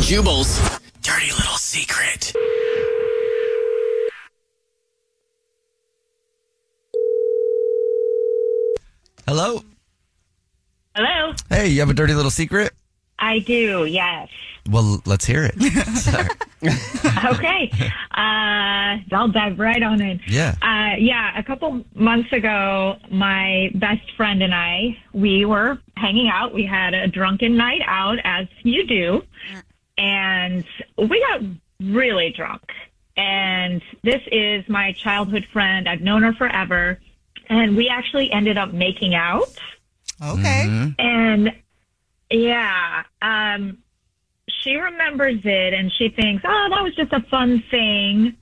Jubal's dirty little secret. Hello. Hello. Hey, you have a dirty little secret? I do, yes. Well, let's hear it. Okay. Uh, I'll dive right on in. Yeah. Uh, yeah, a couple months ago, my best friend and I, we were hanging out. We had a drunken night out, as you do. And we got really drunk. And this is my childhood friend. I've known her forever. And we actually ended up making out. Okay. And yeah, um, she remembers it and she thinks, oh, that was just a fun thing.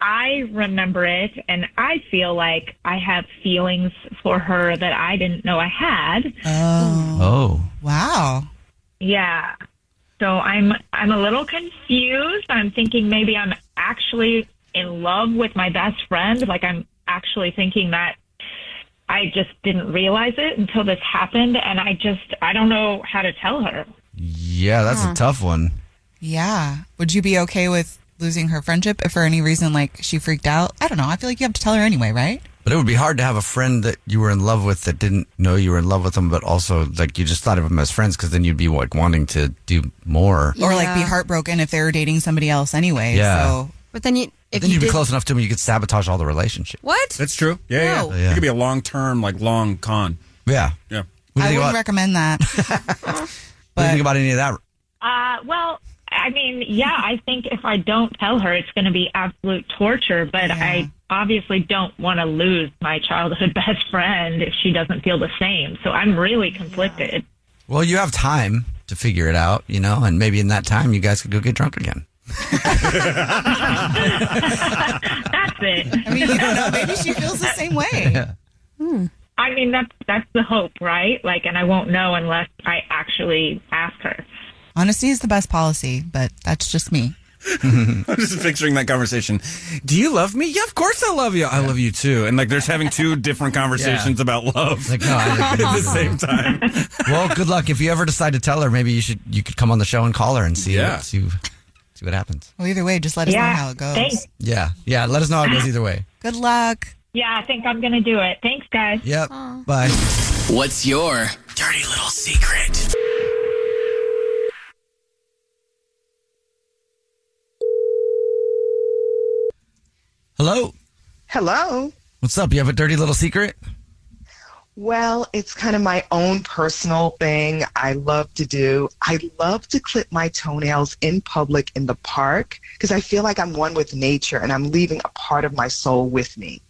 I remember it and I feel like I have feelings for her that I didn't know I had. Oh. Oh. Wow. Yeah. So I'm I'm a little confused. I'm thinking maybe I'm actually in love with my best friend. Like I'm actually thinking that I just didn't realize it until this happened and I just I don't know how to tell her. Yeah, that's Huh. a tough one. Yeah. Would you be okay with losing her friendship if for any reason like she freaked out? I don't know. I feel like you have to tell her anyway, right? But it would be hard to have a friend that you were in love with that didn't know you were in love with them, but also like you just thought of them as friends because then you'd be like wanting to do more. Or like be heartbroken if they were dating somebody else anyway. Yeah. So But then you, if then you you'd be did, close enough to them, you could sabotage all the relationship. what? That's true. Yeah, No. yeah. Yeah. It could be a long term, like long con. Yeah. Yeah. What do I think wouldn't about, recommend that. what do you think about any of that? Uh, well, I mean, yeah, I think if I don't tell her, it's going to be absolute torture. But Yeah. I obviously don't want to lose my childhood best friend if she doesn't feel the same. So I'm really conflicted. Well, you have time to figure it out, you know, and maybe in that time you guys could go get drunk again. That's it. I mean, you don't know. Maybe she feels the same way. I mean, that's that's the hope, right? Like, and I won't know unless I actually ask her. Honesty is the best policy, but that's just me. I'm just picturing that conversation. Do you love me? Yeah, of course I love you. I love you too. And like, there's having two different conversations about love Like, no, I at the same time. well, good luck. If you ever decide to tell her, maybe you should you could come on the show and call her and see Yeah. what, see, see what happens. Well, either way, just let us know how it goes. thanks. Yeah, yeah. Let us know how it goes either way. Good luck. Yeah, I think I'm going to do it. Thanks, guys. Yep. Bye. What's your dirty little secret? Hello. Hello. What's up? You have a dirty little secret? Well, it's kind of my own personal thing I love to do. I love to clip my toenails in public in the park because I feel like I'm one with nature and I'm leaving a part of my soul with me when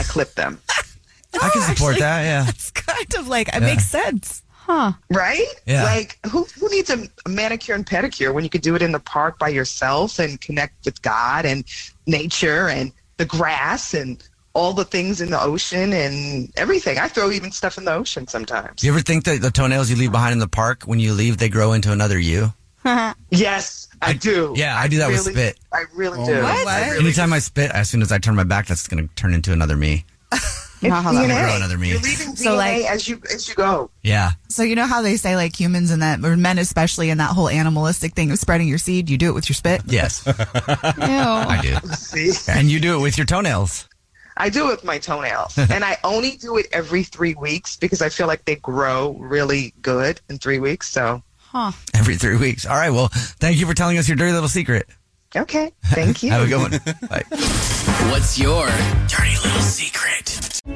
I clip them. I can support that. Yeah. It's kind of like it Yeah. makes sense. Huh. Right? Yeah. Like, who, who needs a, a manicure and pedicure when you could do it in the park by yourself and connect with God and nature and the grass and all the things in the ocean and everything. I throw even stuff in the ocean sometimes. Do you ever think that the toenails you leave behind in the park, when you leave, they grow into another you? yes, I do. Yeah, I do that with really- spit. I really Oh do. What? I really Anytime I spit, as soon as I turn my back, that's going to turn into another me. Not how that DNA. Grow another me. You're leaving So, DNA like- as you as you go. Yeah. So you know how they say like humans and that, or men especially, in that whole animalistic thing of spreading your seed. You do it with your spit. Yes, Ew. I do. See, And you do it with your toenails. I do it with my toenails, and I only do it every three weeks because I feel like they grow really good in three weeks. So, Huh. Every three weeks. All right. Well, thank you for telling us your dirty little secret. okay, thank you. Have a good one. Bye. What's your dirty little secret?